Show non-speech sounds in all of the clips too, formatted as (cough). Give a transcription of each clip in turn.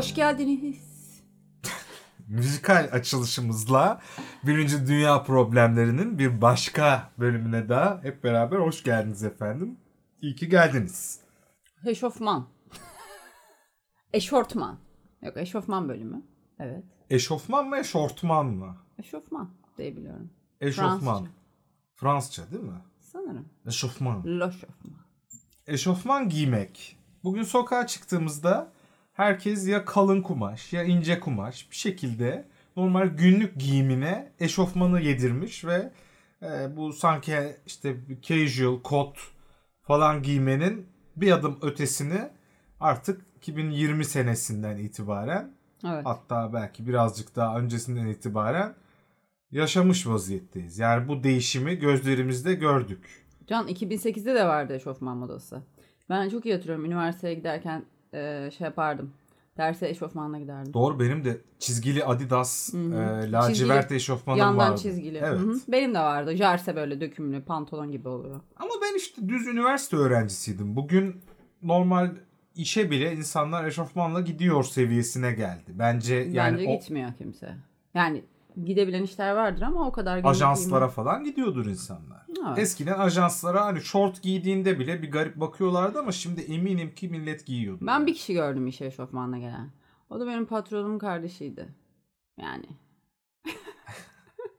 Hoş geldiniz. (laughs) Müzikal açılışımızla Birinci Dünya Problemlerinin bir başka bölümüne daha hep beraber hoş geldiniz efendim. İyi ki geldiniz. Eşofman. (laughs) Eşortman. Yok eşofman bölümü. Evet. Eşofman mı eşortman mı? Eşofman diye biliyorum. Eşofman. Fransızca. Fransızca değil mi? Sanırım. Eşofman. Loşofman. Eşofman giymek. Bugün sokağa çıktığımızda herkes ya kalın kumaş ya ince kumaş bir şekilde normal günlük giyimine eşofmanı yedirmiş ve e, bu sanki işte casual kot falan giymenin bir adım ötesini artık 2020 senesinden itibaren Evet. hatta belki birazcık daha öncesinden itibaren yaşamış vaziyetteyiz. Yani bu değişimi gözlerimizde gördük. Can 2008'de de vardı eşofman modası. Ben çok iyi hatırlıyorum. Üniversiteye giderken e, şey yapardım. Derse eşofmanla giderdim. Doğru benim de çizgili Adidas e, lacivert Çizgili, eşofmanım Yandan vardı. çizgili. Evet. Hı hı. Benim de vardı. Jarse böyle dökümlü pantolon gibi oluyor. Ama ben işte düz üniversite öğrencisiydim. Bugün normal işe bile insanlar eşofmanla gidiyor seviyesine geldi. Bence yani Bence o gitmiyor kimse. Yani gidebilen işler vardır ama o kadar ajanslara giyim- falan gidiyordur insanlar. Evet. Eskiden ajanslara hani şort giydiğinde bile bir garip bakıyorlardı ama şimdi eminim ki millet giyiyordu. Ben bir kişi gördüm işe eşofmanla gelen. O da benim patronumun kardeşiydi. Yani. (laughs)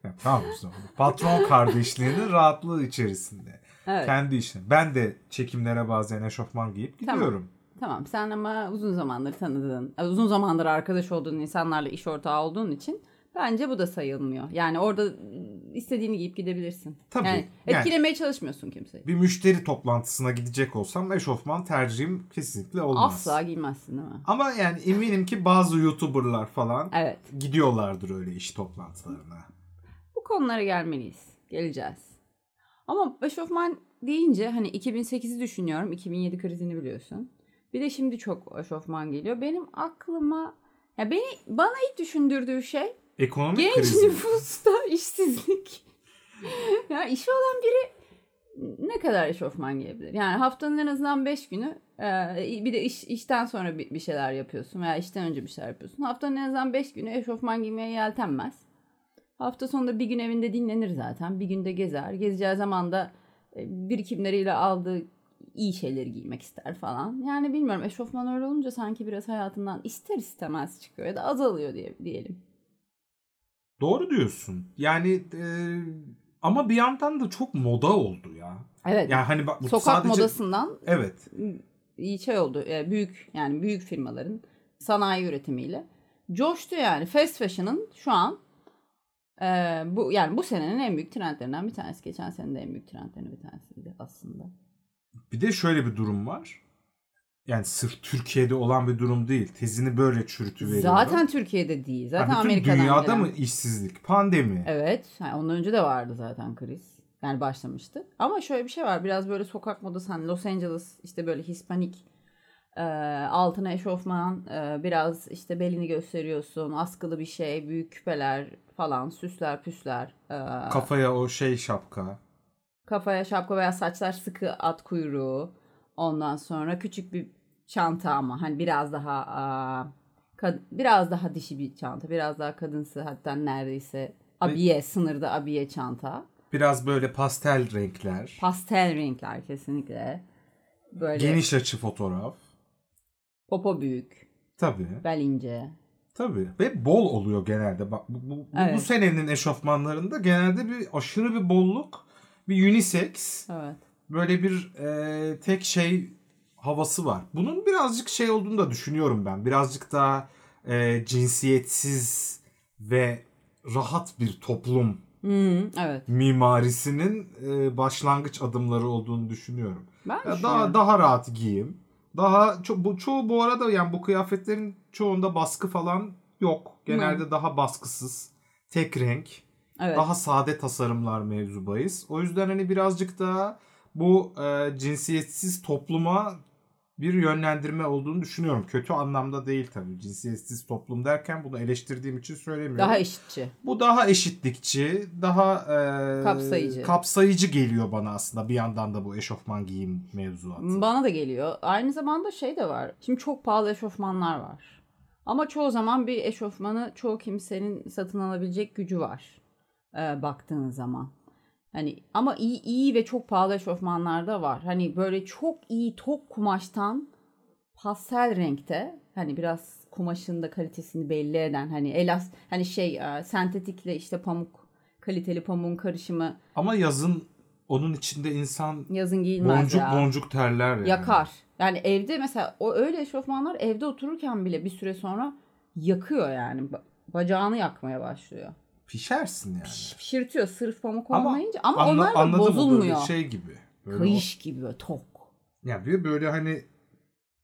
Ya, tamam işte. Patron kardeşliğinin rahatlığı içerisinde. Evet. Kendi işine. Ben de çekimlere bazen eşofman giyip Tamam. gidiyorum. Tamam sen ama uzun zamandır tanıdığın, uzun zamandır arkadaş olduğun insanlarla iş ortağı olduğun için bence bu da sayılmıyor. Yani orada istediğini giyip gidebilirsin. Tabii, Yani yani. etkilemeye çalışmıyorsun kimseyi. Bir müşteri toplantısına gidecek olsam eşofman tercihim kesinlikle olmaz. Asla giymezsin değil mi? Ama yani eminim ki bazı YouTuber'lar falan Evet. gidiyorlardır öyle iş toplantılarına. Bu konulara gelmeliyiz. Geleceğiz. Ama eşofman deyince hani 2008'i düşünüyorum. 2007 krizini biliyorsun. Bir de şimdi çok eşofman geliyor. Benim aklıma ya beni bana ilk düşündürdüğü şey Ekonomik genç kriz. mi? nüfusta işsizlik. ya işi olan biri ne kadar eşofman giyebilir? Yani haftanın en azından 5 günü e, bir de iş, işten sonra bir, bir şeyler yapıyorsun veya işten önce bir şeyler yapıyorsun. Haftanın en azından 5 günü eşofman giymeye yeltenmez. Hafta sonunda bir gün evinde dinlenir zaten. Bir günde gezer. Gezeceği zaman da e, birikimleriyle aldığı iyi şeyleri giymek ister falan. Yani bilmiyorum eşofman öyle olunca sanki biraz hayatından ister istemez çıkıyor ya da azalıyor diye diyelim. Doğru diyorsun. Yani e, ama bir yandan da çok moda oldu ya. Evet. Yani hani bak Sokak sadece modasından evet. iyi şey oldu. Büyük yani büyük firmaların sanayi üretimiyle coştu yani. Fast fashion'ın şu an e, bu yani bu senenin en büyük trendlerinden bir tanesi. Geçen sene de en büyük trendlerinden bir tanesiydi aslında. Bir de şöyle bir durum var. Yani sırf Türkiye'de olan bir durum değil. Tezini böyle çürütüveriyorum. Zaten Türkiye'de değil. Zaten bütün Amerika'dan dünyada gelen. mı işsizlik, pandemi? Evet. Yani ondan önce de vardı zaten kriz. Yani başlamıştı. Ama şöyle bir şey var. Biraz böyle sokak modası hani Los Angeles işte böyle Hispanik e, altına eşofman e, biraz işte belini gösteriyorsun. Askılı bir şey, büyük küpeler falan, süsler püsler. e, Kafaya o şey şapka. kafaya şapka veya saçlar sıkı at kuyruğu. Ondan sonra küçük bir çanta ama hani biraz daha aa, kad- biraz daha dişi bir çanta. Biraz daha kadınsı hatta neredeyse abiye sınırda abiye çanta. Biraz böyle pastel renkler. Pastel renkler kesinlikle. Böyle Geniş açı fotoğraf. popo büyük, Tabii. bel ince. Tabii. Ve bol oluyor genelde. Bak bu, bu, bu- Evet. bu senenin eşofmanlarında genelde bir aşırı bir bolluk, bir unisex, Evet. Böyle bir e, tek şey havası var. Bunun birazcık şey olduğunu da düşünüyorum ben. Birazcık daha e, cinsiyetsiz ve rahat bir toplum Hmm, evet. mimarisinin e, başlangıç adımları olduğunu düşünüyorum. Ben Ya daha düşünüyorum. daha rahat giyim. Daha ço- bu çoğu bu arada yani bu kıyafetlerin çoğunda baskı falan yok. Genelde daha baskısız, tek renk, evet. daha sade tasarımlar mevzubayız. O yüzden hani birazcık daha bu e, cinsiyetsiz topluma bir yönlendirme olduğunu düşünüyorum. Kötü anlamda değil tabii. Cinsiyetsiz toplum derken bunu eleştirdiğim için söylemiyorum. Daha eşitçi. Bu daha eşitlikçi, daha e, Kapsayıcı. kapsayıcı geliyor bana aslında bir yandan da bu eşofman giyim mevzuatı. Bana da geliyor. Aynı zamanda şey de var. Şimdi çok pahalı eşofmanlar var. Ama çoğu zaman bir eşofmanı çoğu kimsenin satın alabilecek gücü var e, baktığın zaman. Hani ama iyi iyi ve çok pahalı eşofmanlar da var. Hani böyle çok iyi tok kumaştan pastel renkte hani biraz kumaşın da kalitesini belli eden hani elas hani şey e, sentetikle işte pamuk kaliteli pamuğun karışımı Ama yazın onun içinde insan yazın giyilmez boncuk ya. boncuk terler yani. Yakar. Yani evde mesela o öyle eşofmanlar evde otururken bile bir süre sonra yakıyor yani. Ba- Bacağını yakmaya başlıyor. Pişersin yani. Piş- Pişirtiyor sırf pamuk Ama olmayınca ama Anla- onlar da bozulmuyor. Böyle şey gibi. Böyle Kayış gibi böyle tok. o- ya bir de böyle hani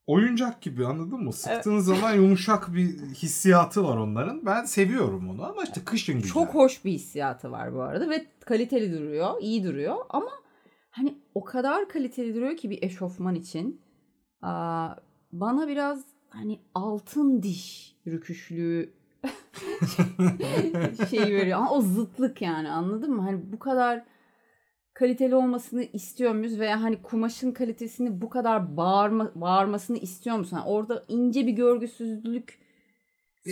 oyuncak gibi anladın mı? Sıktığın zaman (laughs) yumuşak bir hissiyatı var onların. Ben seviyorum onu ama işte kışın güzel. Çok hoş bir hissiyatı var bu arada ve kaliteli duruyor, iyi duruyor ama hani o kadar kaliteli duruyor ki bir eşofman için aa, bana biraz hani altın diş rüküşlüğü (laughs) şey veriyor. Ama o zıtlık yani anladın mı? Hani bu kadar kaliteli olmasını istiyor muyuz veya hani kumaşın kalitesini bu kadar bağırma, bağırmasını istiyor musun? Yani orada ince bir görgüsüzlük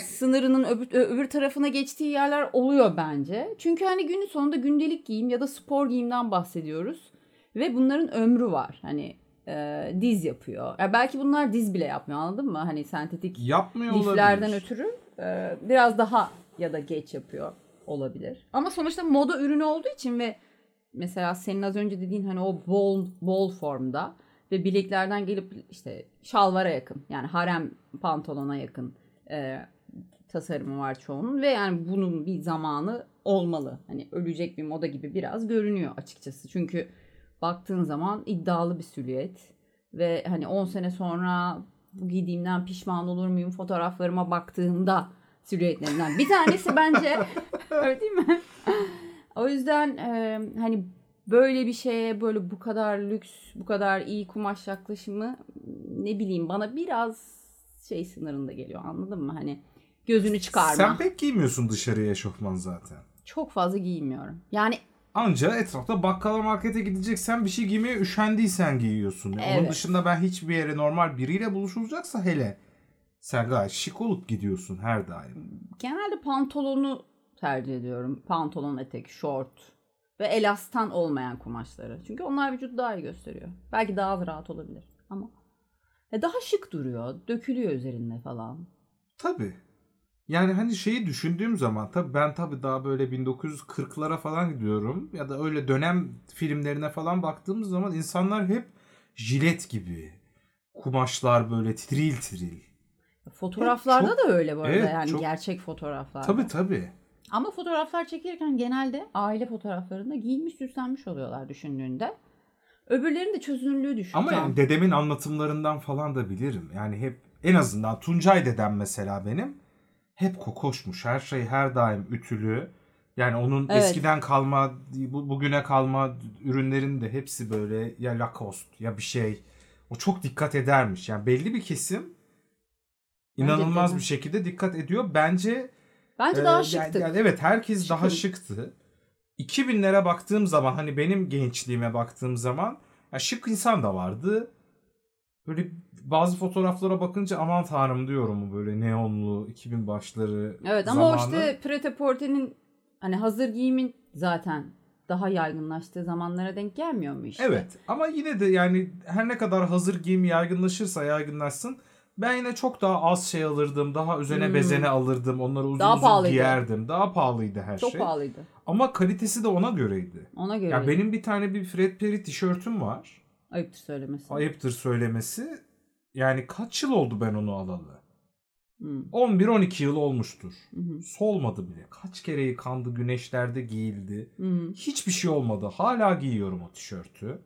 sınırının öbür, öbür tarafına geçtiği yerler oluyor bence. Çünkü hani günün sonunda gündelik giyim ya da spor giyimden bahsediyoruz. Ve bunların ömrü var. Hani e, diz yapıyor. Ya belki bunlar diz bile yapmıyor anladın mı? Hani sentetik Yapmıyor liflerden olabilir. ötürü e, biraz daha ya da geç yapıyor olabilir. Ama sonuçta moda ürünü olduğu için ve mesela senin az önce dediğin hani o bol bol formda ve bileklerden gelip işte şalvara yakın yani harem pantolona yakın e, tasarımı var çoğunun ve yani bunun bir zamanı olmalı. Hani ölecek bir moda gibi biraz görünüyor açıkçası. Çünkü baktığın zaman iddialı bir silüet ve hani 10 sene sonra bu giydiğimden pişman olur muyum fotoğraflarıma baktığımda silüetlerinden bir tanesi bence (laughs) öyle değil mi? o yüzden e, hani böyle bir şeye böyle bu kadar lüks, bu kadar iyi kumaş yaklaşımı ne bileyim bana biraz şey sınırında geliyor anladın mı? Hani gözünü çıkarma. Sen pek giymiyorsun dışarıya eşofman zaten. Çok fazla giymiyorum. Yani Anca etrafta bakkala markete gideceksen bir şey giymeye üşendiysen giyiyorsun. Yani Onun Evet. dışında ben hiçbir yere normal biriyle buluşulacaksa hele sen gayet şık olup gidiyorsun her daim. genelde pantolonu tercih ediyorum. Pantolon, etek, şort ve elastan olmayan kumaşları. Çünkü onlar vücudu daha iyi gösteriyor. Belki daha rahat olabilir ama e, daha şık duruyor. Dökülüyor üzerinde falan. Tabii. Yani hani şeyi düşündüğüm zaman tabii ben tabii daha böyle 1940'lara falan gidiyorum ya da öyle dönem filmlerine falan baktığımız zaman insanlar hep jilet gibi kumaşlar böyle tiril tiril. Fotoğraflarda çok- da öyle bu arada Evet, yani çok- gerçek fotoğraflarda. Tabii tabii. Ama fotoğraflar çekilirken genelde aile fotoğraflarında giyinmiş süslenmiş oluyorlar düşündüğünde. Öbürlerinin de çözünürlüğü düşük. Ama yani dedemin anlatımlarından falan da bilirim. Yani hep en azından Tuncay dedem mesela benim hep kokoşmuş. Her şey her daim ütülü. Yani onun Evet. eskiden kalma, bu- bugüne kalma ürünlerin de hepsi böyle ya Lacoste ya bir şey. O çok dikkat edermiş. Yani belli bir kesim inanılmaz bir şekilde dikkat ediyor. Bence Bence ee, daha yani- şıktık. Yani, evet herkes daha Şıkım. şıktı. 2000'lere baktığım zaman hani benim gençliğime baktığım zaman ya şık insan da vardı. Böyle bazı fotoğraflara bakınca aman tanrım diyorum bu böyle neonlu 2000 başları Evet ama o zamanı. işte Pret-a-Porter'in hani hazır giyimin zaten daha yaygınlaştığı zamanlara denk gelmiyor mu işte? Evet ama yine de yani her ne kadar hazır giyim yaygınlaşırsa yaygınlaşsın ben yine çok daha az şey alırdım. Daha üzerine Hmm. bezene alırdım. Onları uzun Daha uzun pahalıydı. giyerdim. Daha pahalıydı her Çok şey. pahalıydı. Ama kalitesi de ona göreydi. Ona göre. Ya benim bir tane bir Fred Perry tişörtüm var. Ayıptır söylemesi. Ayıptır söylemesi. Yani kaç yıl oldu ben onu alalı? Hı, 11-12 yıl olmuştur. hı, Solmadı bile. Kaç kere yıkandı, güneşlerde giyildi. hı. Hiçbir şey olmadı. Hala giyiyorum o tişörtü.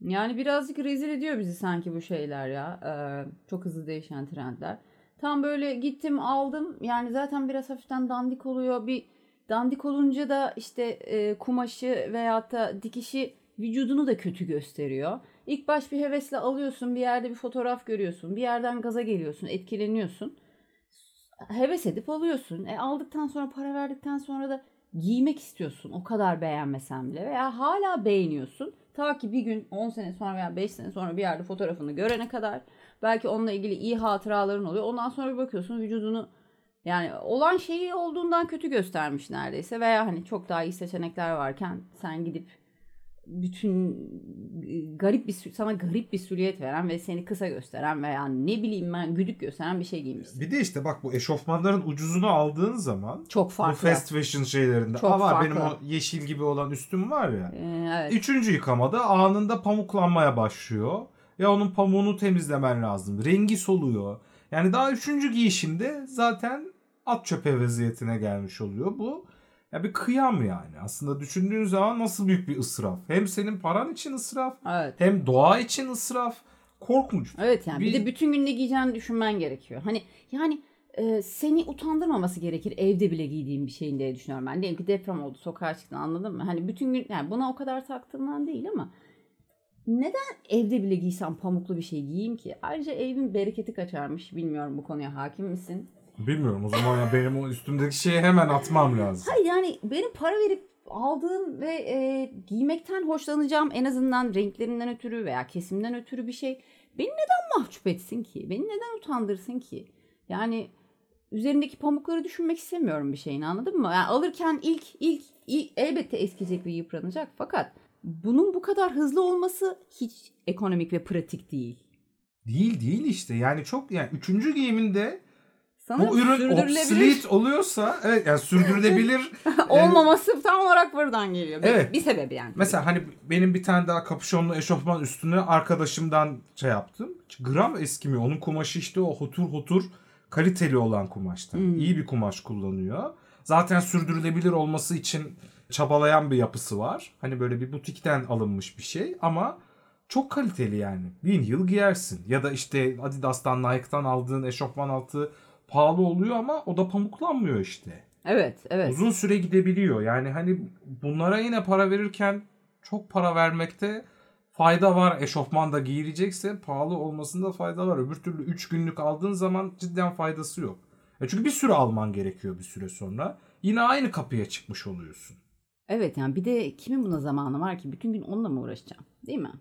Yani birazcık rezil ediyor bizi sanki bu şeyler ya. Ee, çok hızlı değişen trendler. Tam böyle gittim aldım. Yani zaten biraz hafiften dandik oluyor. Bir dandik olunca da işte e, kumaşı veyahut da dikişi vücudunu da kötü gösteriyor. İlk baş bir hevesle alıyorsun. Bir yerde bir fotoğraf görüyorsun. Bir yerden gaza geliyorsun. Etkileniyorsun. Heves edip alıyorsun. E, aldıktan sonra para verdikten sonra da giymek istiyorsun. O kadar beğenmesen bile. Veya hala beğeniyorsun. Ta ki bir gün 10 sene sonra veya 5 sene sonra bir yerde fotoğrafını görene kadar belki onunla ilgili iyi hatıraların oluyor. Ondan sonra bir bakıyorsun vücudunu yani olan şeyi olduğundan kötü göstermiş neredeyse veya hani çok daha iyi seçenekler varken sen gidip bütün garip bir sana garip bir silüet veren ve seni kısa gösteren veya ne bileyim ben güdük gösteren bir şey giymişsin. Bir de işte bak bu eşofmanların ucuzunu aldığın zaman çok farklı. Bu fast fashion şeylerinde. Çok var farklı. benim o yeşil gibi olan üstüm var ya. Ee, evet. Üçüncü yıkamada anında pamuklanmaya başlıyor. Ya onun pamuğunu temizlemen lazım. Rengi soluyor. Yani daha üçüncü giyişinde zaten at çöpe vaziyetine gelmiş oluyor. Bu ya bir kıyam yani. Aslında düşündüğün zaman nasıl büyük bir ısraf. Hem senin paran için ısraf Evet. hem doğa için ısraf. Korkunç. Evet yani bir, Bir- de bütün gün ne giyeceğini düşünmen gerekiyor. Hani yani e, seni utandırmaması gerekir evde bile giydiğin bir şeyin diye düşünüyorum ben. Diyelim ki deprem oldu sokağa çıktın anladın mı? Hani bütün gün yani buna o kadar taktığımdan değil ama neden evde bile giysem pamuklu bir şey giyeyim ki? Ayrıca evin bereketi kaçarmış. Bilmiyorum bu konuya hakim misin? Bilmiyorum o zaman ya benim o üstümdeki şeyi hemen atmam lazım. Hayır yani benim para verip aldığım ve e, giymekten hoşlanacağım en azından renklerinden ötürü veya kesimden ötürü bir şey beni neden mahcup etsin ki? Beni neden utandırsın ki? Yani üzerindeki pamukları düşünmek istemiyorum bir şeyin anladın mı? Yani alırken ilk, ilk ilk elbette eskiyecek ve yıpranacak fakat bunun bu kadar hızlı olması hiç ekonomik ve pratik değil. Değil değil işte yani çok yani üçüncü giyiminde Sanırım bu ürün obsolete oluyorsa evet yani sürdürülebilir (laughs) olmaması tam olarak buradan geliyor. Bir, Evet. bir sebebi yani. Mesela hani benim bir tane daha kapüşonlu eşofman üstüne arkadaşımdan şey yaptım. Gram eskimiyor. Onun kumaşı işte o hotur hotur kaliteli olan kumaştan. Hmm. İyi bir kumaş kullanıyor. Zaten sürdürülebilir olması için çabalayan bir yapısı var. Hani böyle bir butikten alınmış bir şey ama çok kaliteli yani. Bin yıl giyersin. Ya da işte Adidas'tan Nike'tan aldığın eşofman altı pahalı oluyor ama o da pamuklanmıyor işte. Evet, evet. Uzun süre gidebiliyor. Yani hani bunlara yine para verirken çok para vermekte fayda var. Eşofman da giyilecekse pahalı olmasında fayda var. Öbür türlü 3 günlük aldığın zaman cidden faydası yok. E çünkü bir süre alman gerekiyor bir süre sonra. Yine aynı kapıya çıkmış oluyorsun. Evet yani bir de kimin buna zamanı var ki? Bütün gün onunla mı uğraşacağım? Değil mi?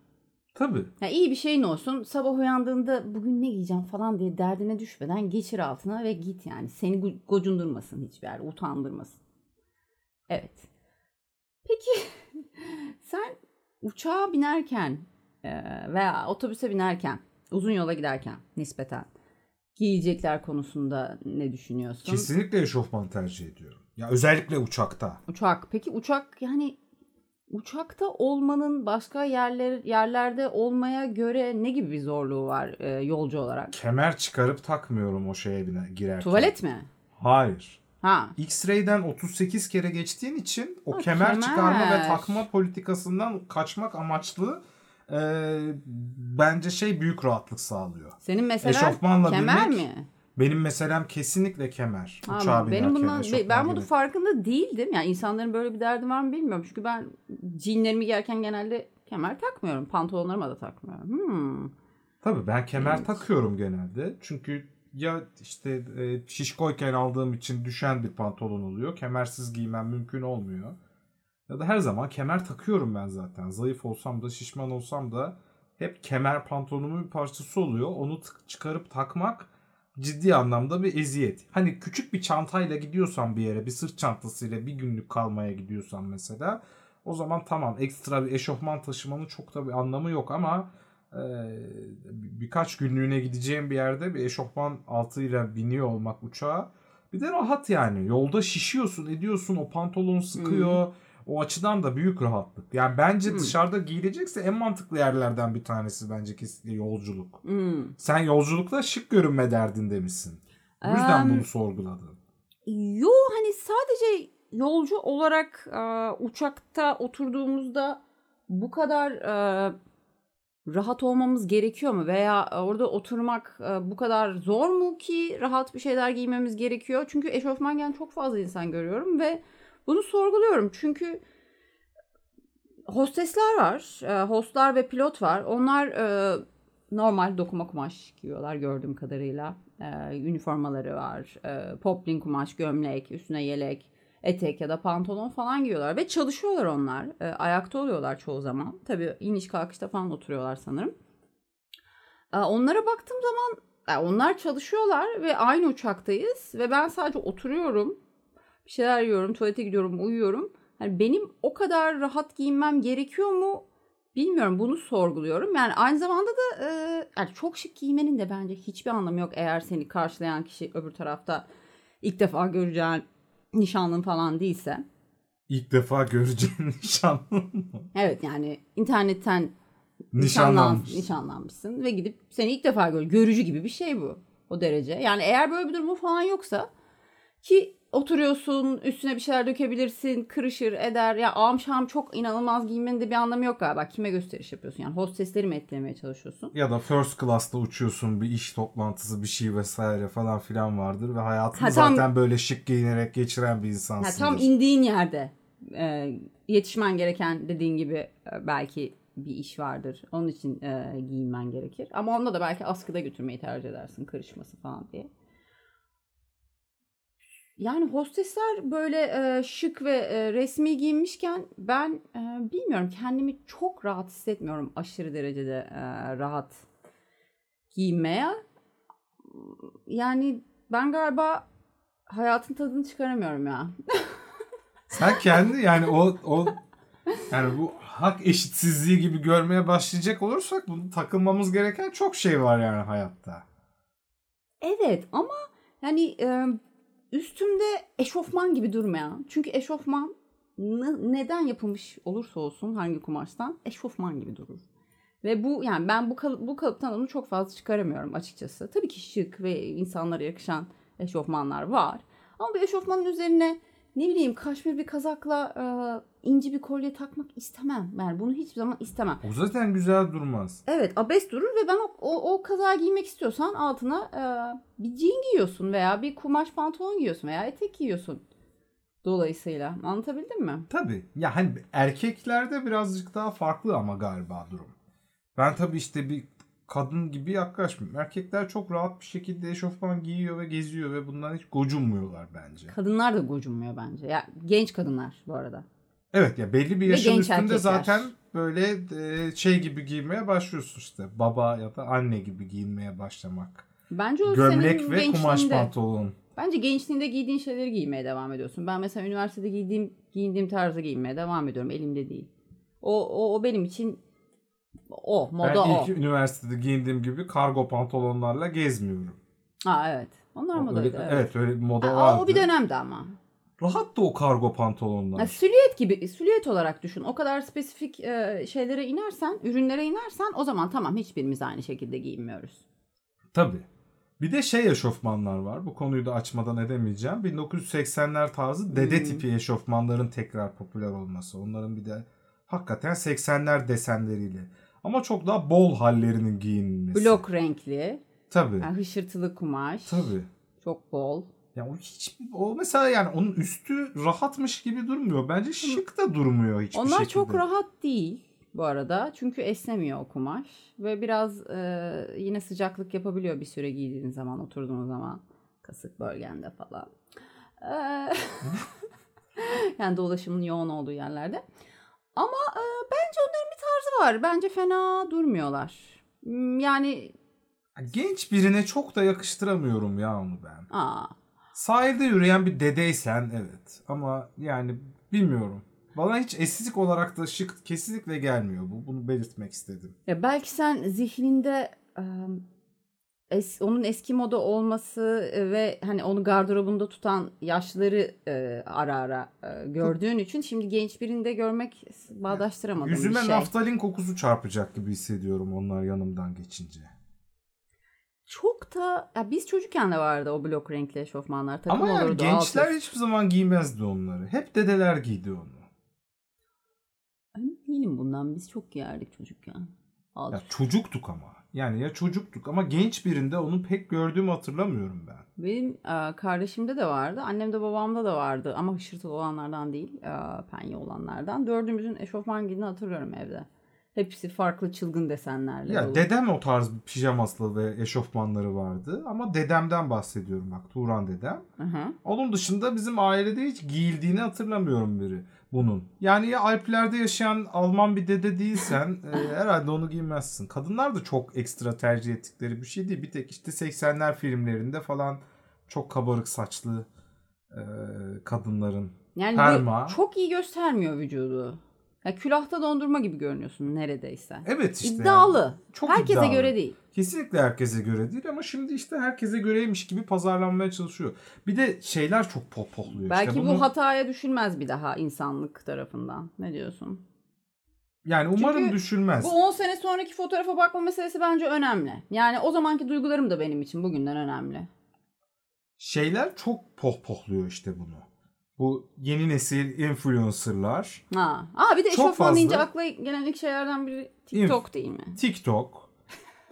Tabii. Ya iyi bir şeyin olsun. Sabah uyandığında bugün ne giyeceğim falan diye derdine düşmeden geçir altına ve git yani. Seni go- gocundurmasın hiçbir yer. Utandırmasın. Evet. Peki (laughs) sen uçağa binerken e, veya otobüse binerken uzun yola giderken nispeten giyecekler konusunda ne düşünüyorsun? Kesinlikle eşofman tercih ediyorum. Ya özellikle uçakta. Uçak. Peki uçak yani uçakta olmanın başka yerler yerlerde olmaya göre ne gibi bir zorluğu var e, yolcu olarak? Kemer çıkarıp takmıyorum o şeye bine, girerken. Tuvalet mi? Hayır. Ha. X-Ray'den 38 kere geçtiğin için o Ha, kemer, kemer. çıkarma ve takma politikasından kaçmak amaçlı e, bence şey büyük rahatlık sağlıyor. Senin mesela Eşofmanla kemer binmek, mi? Benim meselem kesinlikle kemer. Ha, Uçağa benim bundan eşofman ben bunun farkında değildim. Yani insanların böyle bir derdi var mı bilmiyorum. Çünkü ben jeanlerimi giyerken genelde kemer takmıyorum. Pantolonlarıma da takmıyorum. Hmm. Tabii ben kemer Evet. takıyorum genelde. Çünkü ya işte e, şişkoyken aldığım için düşen bir pantolon oluyor. Kemersiz giymem mümkün olmuyor. Ya da her zaman kemer takıyorum ben zaten. Zayıf olsam da şişman olsam da hep kemer pantolonumun bir parçası oluyor. Onu tık- çıkarıp takmak ciddi anlamda bir eziyet. Hani küçük bir çantayla gidiyorsan bir yere, bir sırt çantasıyla bir günlük kalmaya gidiyorsan mesela o zaman tamam ekstra bir eşofman taşımanın çok da bir anlamı yok ama e, birkaç günlüğüne gideceğim bir yerde bir eşofman altıyla biniyor olmak uçağa bir de rahat yani. Yolda şişiyorsun, ediyorsun, o pantolon sıkıyor. O açıdan da büyük rahatlık. Yani bence Hmm. dışarıda giyilecekse en mantıklı yerlerden bir tanesi bence kesinlikle yolculuk. Hmm. Sen yolculukta şık görünme derdinde misin? Bu yüzden Em, bunu sorguladın. Yo hani sadece yolcu olarak e, uçakta oturduğumuzda bu kadar e, rahat olmamız gerekiyor mu? Veya orada oturmak e, bu kadar zor mu ki rahat bir şeyler giymemiz gerekiyor? Çünkü eşofman giyen çok fazla insan görüyorum ve bunu sorguluyorum. Çünkü hostesler var, e, hostlar ve pilot var. Onlar e, normal dokuma kumaş giyiyorlar gördüğüm kadarıyla. E, üniformaları var, e, poplin kumaş, gömlek, üstüne yelek. etek ya da pantolon falan giyiyorlar ve çalışıyorlar onlar. Ayakta oluyorlar çoğu zaman. Tabii iniş kalkışta falan oturuyorlar sanırım. Onlara baktığım zaman onlar çalışıyorlar ve aynı uçaktayız ve ben sadece oturuyorum. Bir şeyler yiyorum, tuvalete gidiyorum, uyuyorum. Yani benim o kadar rahat giyinmem gerekiyor mu? Bilmiyorum bunu sorguluyorum. Yani aynı zamanda da e, yani çok şık giymenin de bence hiçbir anlamı yok eğer seni karşılayan kişi öbür tarafta ilk defa göreceğin nişanlın falan değilse. İlk defa göreceğin (laughs) nişanlın mı? Evet yani internetten Nişanlanmış. nişanlanmışsın ve gidip seni ilk defa gör görücü gibi bir şey bu. O derece. Yani eğer böyle bir durumu falan yoksa ki oturuyorsun üstüne bir şeyler dökebilirsin kırışır eder ya ağam şam çok inanılmaz giymenin de bir anlamı yok galiba kime gösteriş yapıyorsun yani hostesleri mi etkilemeye çalışıyorsun Ya da first class'ta uçuyorsun bir iş toplantısı bir şey vesaire falan filan vardır ve hayatını Ha, tam- zaten böyle şık giyinerek geçiren bir insansın. tam indiğin yerde e, yetişmen gereken dediğin gibi e, belki bir iş vardır. Onun için e, giyinmen gerekir. Ama onda da belki askıda götürmeyi tercih edersin karışması falan diye. Yani hostesler böyle e, şık ve e, resmi giyinmişken ben e, bilmiyorum kendimi çok rahat hissetmiyorum aşırı derecede e, rahat giyinmeye. Yani ben galiba hayatın tadını çıkaramıyorum ya. (laughs) Sen kendi yani o o yani bu hak eşitsizliği gibi görmeye başlayacak olursak bunu takılmamız gereken çok şey var yani hayatta. Evet ama yani e, üstümde eşofman gibi durmayan. Çünkü eşofman ne- neden yapılmış olursa olsun hangi kumaştan eşofman gibi durur. Ve bu yani ben bu kalıp, bu kalıptan onu çok fazla çıkaramıyorum açıkçası. Tabii ki şık ve insanlara yakışan eşofmanlar var. Ama bir eşofmanın üzerine ne bileyim kaşmir bir kazakla e, inci bir kolye takmak istemem. Yani bunu hiçbir zaman istemem. O zaten güzel durmaz. Evet abes durur ve ben o, o, o kazağı giymek istiyorsan altına e, bir jean giyiyorsun veya bir kumaş pantolon giyiyorsun veya etek giyiyorsun. Dolayısıyla anlatabildim mi? Tabii. Ya hani erkeklerde birazcık daha farklı ama galiba durum. Ben tabii işte bir kadın gibi yaklaşmıyorum. Erkekler çok rahat bir şekilde eşofman giyiyor ve geziyor ve bundan hiç gocunmuyorlar bence. Kadınlar da gocunmuyor bence. Ya genç kadınlar bu arada. Evet ya belli bir yaşın üstünde erkekler. zaten böyle e, şey gibi giyinmeye başlıyorsun işte. Baba ya da anne gibi giyinmeye başlamak. Bence o Gömlek senin ve kumaş pantolon. Bence gençliğinde giydiğin şeyleri giymeye devam ediyorsun. Ben mesela üniversitede giydiğim giyindiğim tarzı giymeye devam ediyorum. Elimde değil. O, o, o benim için o moda ben o. ilk üniversitede giyindiğim gibi kargo pantolonlarla gezmiyorum. Ha evet. Onlar modaydı. evet. Evet. öyle bir moda Ha, vardı. o bir dönemdi ama. Rahat da o kargo pantolonlar. Ya, silüet gibi, silüet olarak düşün. O kadar spesifik e, şeylere inersen, ürünlere inersen o zaman tamam hiçbirimiz aynı şekilde giyinmiyoruz. Tabii. Bir de şey eşofmanlar var. Bu konuyu da açmadan edemeyeceğim. 1980'ler tarzı dede Hmm. tipi eşofmanların tekrar popüler olması. Onların bir de hakikaten 80'ler desenleriyle. Ama çok daha bol hallerinin giyinilmesi. Blok renkli, Tabii. yani hışırtılı kumaş, Tabii. çok bol. Ya o hiç o mesela yani onun üstü rahatmış gibi durmuyor. Bence şık da durmuyor hiçbir Onlar şekilde. çok rahat değil bu arada. Çünkü esnemiyor o kumaş. Ve biraz e, yine sıcaklık yapabiliyor bir süre giydiğin zaman, oturduğun zaman. Kasık bölgende falan. E, (laughs) (laughs) yani dolaşımın yoğun olduğu yerlerde. Ama e, bence onların bir tarzı var. Bence fena durmuyorlar. Hmm, Yani Genç birine çok da yakıştıramıyorum ya onu ben. aa, Sahilde yürüyen bir dedeysen evet. Ama yani bilmiyorum. Bana hiç estetik olarak da şık kesinlikle gelmiyor bu. Bunu belirtmek istedim. Ya belki sen zihninde e, es, onun eski moda olması e, ve hani onu gardırobunda tutan yaşlıları e, ara ara e, gördüğün için şimdi genç birinde görmek bağdaştıramadığım Yüzüme bir şey. naftalin kokusu çarpacak gibi hissediyorum onlar yanımdan geçince. Çok da ya biz çocukken de vardı o blok renkli eşofmanlar. Takım Ama yani olurdu, gençler alt üst. hiçbir zaman giymezdi onları. Hep dedeler giydi onu. Emin değilim bundan biz çok giyerdik çocukken. Alt Ya çocuktuk ama. Yani ya çocuktuk ama genç birinde onu pek gördüğümü hatırlamıyorum ben. Benim e, kardeşimde de vardı. Annemde babamda da vardı. Ama hışırtılı olanlardan değil. E, penye olanlardan. Dördümüzün eşofman giydiğini hatırlıyorum evde. Hepsi farklı çılgın desenlerle Ya dolu. dedem o tarz pijaması ve eşofmanları vardı ama dedemden bahsediyorum bak Turan dedem. Hı hı. Onun dışında bizim ailede hiç giyildiğini hatırlamıyorum biri bunun. Yani ya Alplerde yaşayan Alman bir dede değilsen e, herhalde onu giymezsin. Kadınlar da çok ekstra tercih ettikleri bir şey değil. Bir tek işte 80'ler filmlerinde falan çok kabarık saçlı e, kadınların. Yani Perma. çok iyi göstermiyor vücudu. Ya külahta dondurma gibi görünüyorsun neredeyse. Evet işte. İddialı. yani. Çok Herkese iddialı. göre değil. Kesinlikle herkese göre değil ama şimdi işte herkese göreymiş gibi pazarlanmaya çalışıyor. Bir de şeyler çok pohpohluyor. Belki işte bu bunu- hataya düşülmez bir daha insanlık tarafından. Ne diyorsun? Yani umarım Çünkü düşülmez. Bu 10 sene sonraki fotoğrafa bakma meselesi bence önemli. Yani o zamanki duygularım da benim için bugünden önemli. Şeyler çok pohpohluyor işte bunu. Bu yeni nesil influencerlar, Ha. Aa bir de Çok eşofman fazla. deyince akla gelen ilk şeylerden biri TikTok değil mi? TikTok,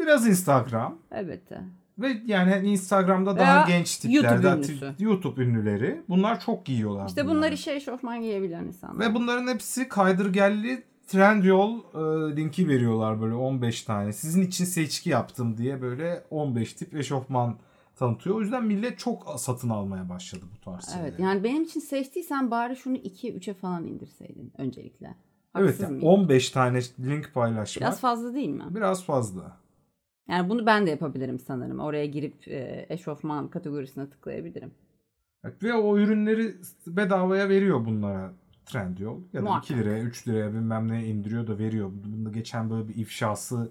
biraz Instagram Evet. de. ve yani Instagram'da Veya daha genç tipler, YouTube ünlüsü. YouTube ünlüleri. Bunlar çok giyiyorlar. İşte bunları. bunlar işe eşofman giyebilen insanlar. Ve bunların hepsi kaydırgelli Trendyol e, linki veriyorlar böyle 15 tane. Sizin için seçki yaptım diye böyle 15 tip eşofman tanıtıyor. O yüzden millet çok satın almaya başladı bu tarz şeyleri. Evet yani benim için seçtiysen bari şunu 2'ye 3'e falan indirseydin öncelikle. Evet Haksız yani mıyım? 15 tane link paylaşmak Biraz biraz, fazla değil mi? fazla. Yani bunu ben de yapabilirim sanırım. Oraya girip e, eşofman kategorisine tıklayabilirim. Evet, ve o ürünleri bedavaya veriyor bunlara Trendyol. Ya da Muhakkak. 2 liraya 3 liraya bilmem neye indiriyor da veriyor. Bunda geçen böyle bir ifşası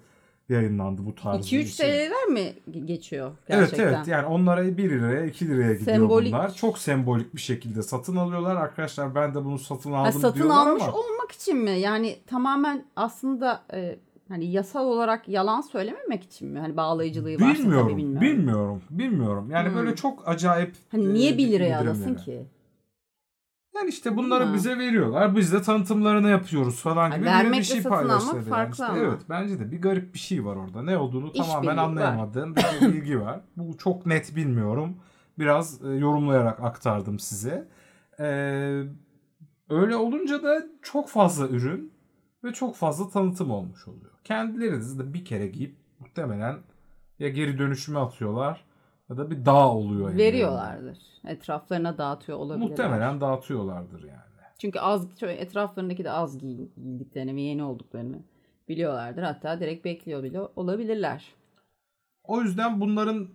yayınlandı bu tarz 2-3 bir şey. TL'ler mi ge- geçiyor Evet gerçekten? evet yani onlara 1 liraya 2 liraya gidiyor Sembolik. bunlar. Çok sembolik bir şekilde satın alıyorlar. Arkadaşlar ben de bunu satın aldım Ha, satın diyorlar almış ama. olmak için mi? Yani tamamen aslında e, hani yasal olarak yalan söylememek için mi? Hani bağlayıcılığı varsa Bilmiyorum, tabii bilmiyorum. bilmiyorum, bilmiyorum. Yani Hmm. böyle çok acayip. Hani niye e, 1 liraya alasın ki? Yani işte bunları mi? bize veriyorlar. Biz de tanıtımlarını yapıyoruz falan Ha, gibi vermekle bir şey paylaştılar. yani. farklı İşte ama. Evet bence de bir garip bir şey var orada. Ne olduğunu İş tamamen var. anlayamadığım bir (laughs) bilgi var. Bu çok net bilmiyorum. Biraz e, yorumlayarak aktardım size. Ee, öyle olunca da çok fazla ürün ve çok fazla tanıtım olmuş oluyor. Kendileri de bir kere giyip muhtemelen ya geri dönüşüme atıyorlar ya da bir dağ oluyor. Veriyorlardır. Etraflarına dağıtıyor olabilirler. Muhtemelen dağıtıyorlardır yani. Çünkü az etraflarındaki de az giy- giydiklerini ve yeni olduklarını biliyorlardır. Hatta direkt bekliyor bile olabilirler. O yüzden bunların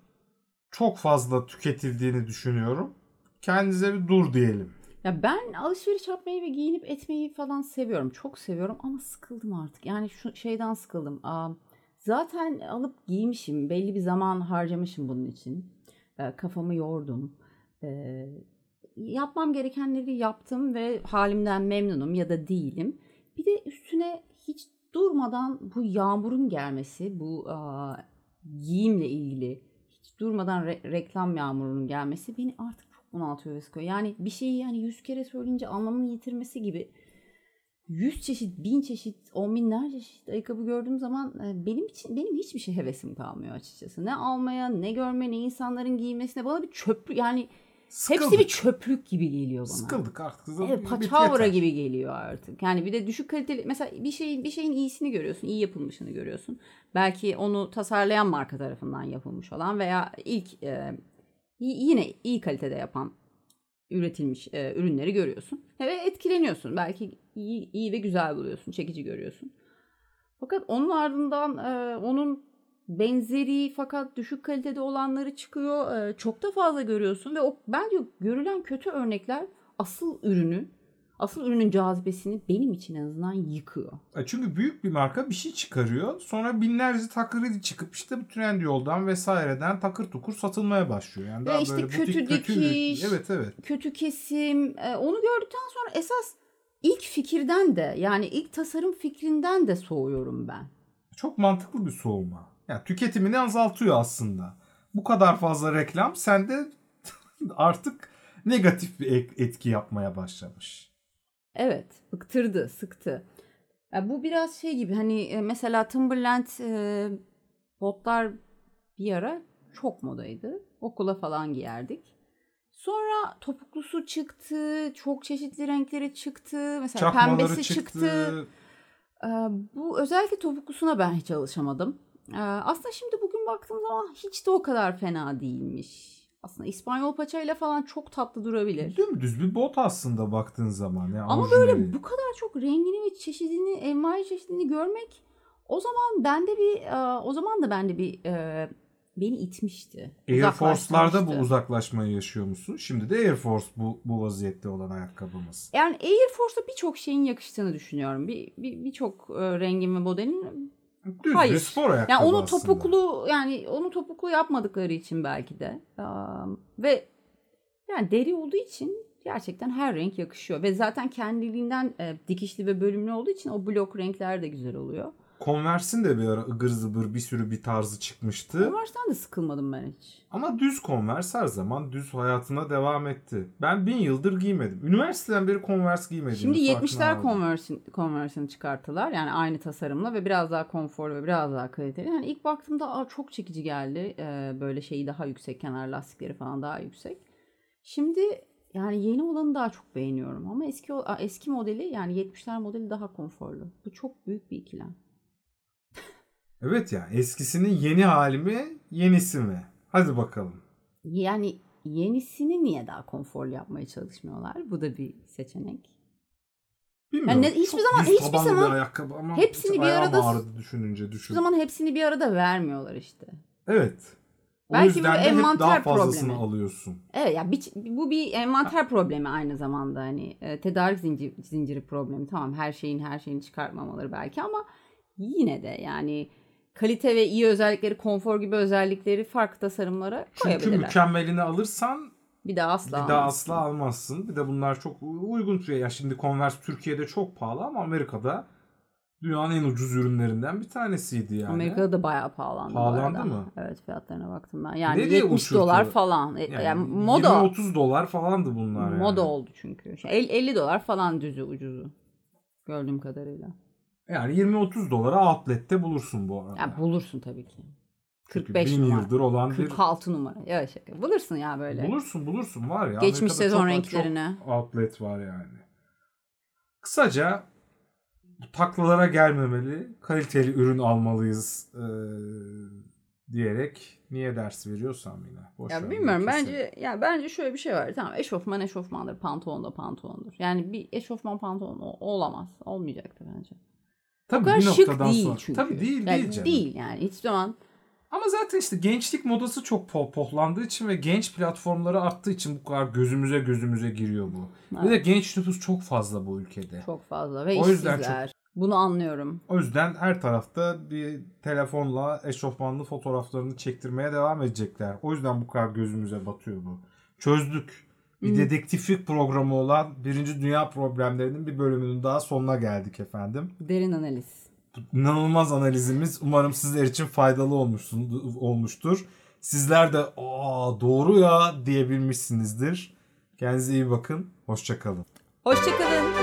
çok fazla tüketildiğini düşünüyorum. Kendinize bir dur diyelim. Ya ben alışveriş yapmayı ve giyinip etmeyi falan seviyorum. Çok seviyorum ama sıkıldım artık. Yani şu şeyden sıkıldım. Zaten alıp giymişim. Belli bir zaman harcamışım bunun için. Ee, kafamı yordum. Ee, yapmam gerekenleri yaptım ve halimden memnunum ya da değilim. Bir de üstüne hiç durmadan bu yağmurun gelmesi, bu giyimle ilgili hiç durmadan re- reklam yağmurunun gelmesi beni artık çok bunaltıyor ve sıkıyor. Yani bir şeyi yani yüz kere söyleyince anlamını yitirmesi gibi yüz çeşit, bin çeşit, on binlerce çeşit ayakkabı gördüğüm zaman e, benim için benim hiçbir şey hevesim kalmıyor açıkçası. Ne almaya, ne görmeye, ne insanların giymesine bana bir çöplük yani Sıkıldık. hepsi bir çöplük gibi geliyor bana. Sıkıldık artık. Evet, Bit- paçavra gibi geliyor artık. Yani bir de düşük kaliteli mesela bir şeyin bir şeyin iyisini görüyorsun, iyi yapılmışını görüyorsun. Belki onu tasarlayan marka tarafından yapılmış olan veya ilk e, yine iyi kalitede yapan üretilmiş e, ürünleri görüyorsun ve etkileniyorsun. Belki iyi, iyi ve güzel buluyorsun, çekici görüyorsun. Fakat onun ardından e, onun benzeri fakat düşük kalitede olanları çıkıyor. E, çok da fazla görüyorsun ve o bence görülen kötü örnekler asıl ürünü, asıl ürünün cazibesini benim için en azından yıkıyor. E Çünkü büyük bir marka bir şey çıkarıyor. Sonra binlerce taklidi çıkıp işte bu trend yoldan vesaireden takır tukur satılmaya başlıyor. Yani daha işte böyle kötü butik, dikiş, Evet evet. Kötü kesim, e, onu gördükten sonra esas ilk fikirden de yani ilk tasarım fikrinden de soğuyorum ben. Çok mantıklı bir soğuma. Yani tüketimini azaltıyor aslında. Bu kadar fazla reklam sende (laughs) artık negatif bir etki yapmaya başlamış. Evet, bıktırdı, sıktı. Ya bu biraz şey gibi hani e, mesela Timberland e, botlar bir ara çok modaydı. Okula falan giyerdik. Sonra topuklusu çıktı, çok çeşitli renkleri çıktı. Mesela Çakmaları pembesi çıktı. çıktı. Ee, bu özellikle topuklusuna ben hiç alışamadım. Ee, aslında şimdi bugün baktığım zaman hiç de o kadar fena değilmiş. Aslında İspanyol paçayla falan çok tatlı durabilir. Dümdüz bir bot aslında baktığın zaman. Yani Ama orijinali. böyle bu kadar çok rengini ve çeşidini, envai çeşidini görmek o zaman bende bir e, o zaman da bende bir e, beni itmişti. Air Force'larda bu uzaklaşmayı yaşıyor musun? Şimdi de Air Force bu, bu vaziyette olan ayakkabımız. Yani Air Force'a birçok şeyin yakıştığını düşünüyorum. Bir bir- birçok e, rengin ve modelin Düz Hayır. bir spor ayakkabı Yani onu aslında. topuklu yani onu topuklu yapmadıkları için belki de. Ve yani deri olduğu için gerçekten her renk yakışıyor ve zaten kendiliğinden dikişli ve bölümlü olduğu için o blok renkler de güzel oluyor. Converse'in de bir ara ıgır zıbır bir sürü bir tarzı çıkmıştı. Converse'den de sıkılmadım ben hiç. Ama düz Converse her zaman düz hayatına devam etti. Ben bin yıldır giymedim. Üniversiteden beri Converse giymedim. Şimdi 70'ler Converse'in Converse'ini çıkarttılar. Yani aynı tasarımla ve biraz daha konforlu ve biraz daha kaliteli. Yani ilk baktığımda Aa, çok çekici geldi. Ee, böyle şeyi daha yüksek, kenar lastikleri falan daha yüksek. Şimdi yani yeni olanı daha çok beğeniyorum ama eski eski modeli yani 70'ler modeli daha konforlu. Bu çok büyük bir ikilem. Evet ya eskisinin yeni hali mi yenisi mi? Hadi bakalım. Yani yenisini niye daha konforlu yapmaya çalışmıyorlar? Bu da bir seçenek. Bilmiyorum. Yani ne- hiçbir zaman- hiçbir zaman bir ayakkabı ama hepsini bir arada- ağrıdı düşününce düşün. Hiçbir zaman hepsini bir arada vermiyorlar işte. Evet. O Belki bu envanter daha fazlasını problemi. alıyorsun. Evet ya bir, bu bir envanter problemi aynı zamanda hani e, tedarik zinciri, zinciri problemi tamam her şeyin her şeyini çıkartmamaları belki ama yine de yani kalite ve iyi özellikleri konfor gibi özellikleri farklı tasarımlara Çünkü koyabilirler. mükemmelini alırsan bir daha asla bir daha almazsın. asla almazsın. Bir de bunlar çok uygun fiyat. Ya şimdi Converse Türkiye'de çok pahalı ama Amerika'da dünyanın en ucuz ürünlerinden bir tanesiydi yani. Amerika'da da bayağı pahalandı. Pahalandı mı? Evet fiyatlarına baktım ben. Yani Nereye 70 uçurttu? dolar falan. E, Yani, Yani, moda 20-30 dolar falandı bunlar yani. moda oldu çünkü. Şey, el- 50 dolar falan düzü ucuzu. Gördüğüm kadarıyla. Yani 20-30 dolara outlet'te bulursun bu arada. Ya bulursun tabii ki. Çünkü 45 bin numara. yıldır olan bir 46 numara. Ya şaka. Bulursun ya böyle. Bulursun bulursun var ya. Geçmiş Amerika'da sezon. Çok outlet var yani. Kısaca taklalara gelmemeli, kaliteli ürün almalıyız eee, diyerek niye ders veriyorsam yine. Boş Ya bilmiyorum keselim. bence ya bence şöyle bir şey var. Tamam eşofman eşofmandır, pantolon da pantolondur. Yani bir eşofman pantolon olamaz. Olmayacaktır bence. Tabii Bu kadar bir şık noktadan değil sonra. çünkü. Tabii değil Yani değil canım. Değil yani hiç zaman Ama zaten işte gençlik modası çok po- pohlandığı için ve genç platformları arttığı için bu kadar gözümüze gözümüze giriyor bu. Bir de genç nüfus çok fazla bu ülkede. çok fazla ve O yüzden işsizler. Bunu anlıyorum. O yüzden her tarafta bir telefonla eşofmanlı fotoğraflarını çektirmeye devam edecekler. O yüzden bu kadar gözümüze batıyor bu. Çözdük. Bir dedektiflik programı olan Birinci Dünya Problemlerinin bir bölümünün daha sonuna geldik efendim. Derin analiz. İnanılmaz analizimiz umarım sizler için faydalı olmuştur. Sizler de aa doğru ya diyebilmişsinizdir. Kendinize iyi bakın. Hoşçakalın. Hoşçakalın.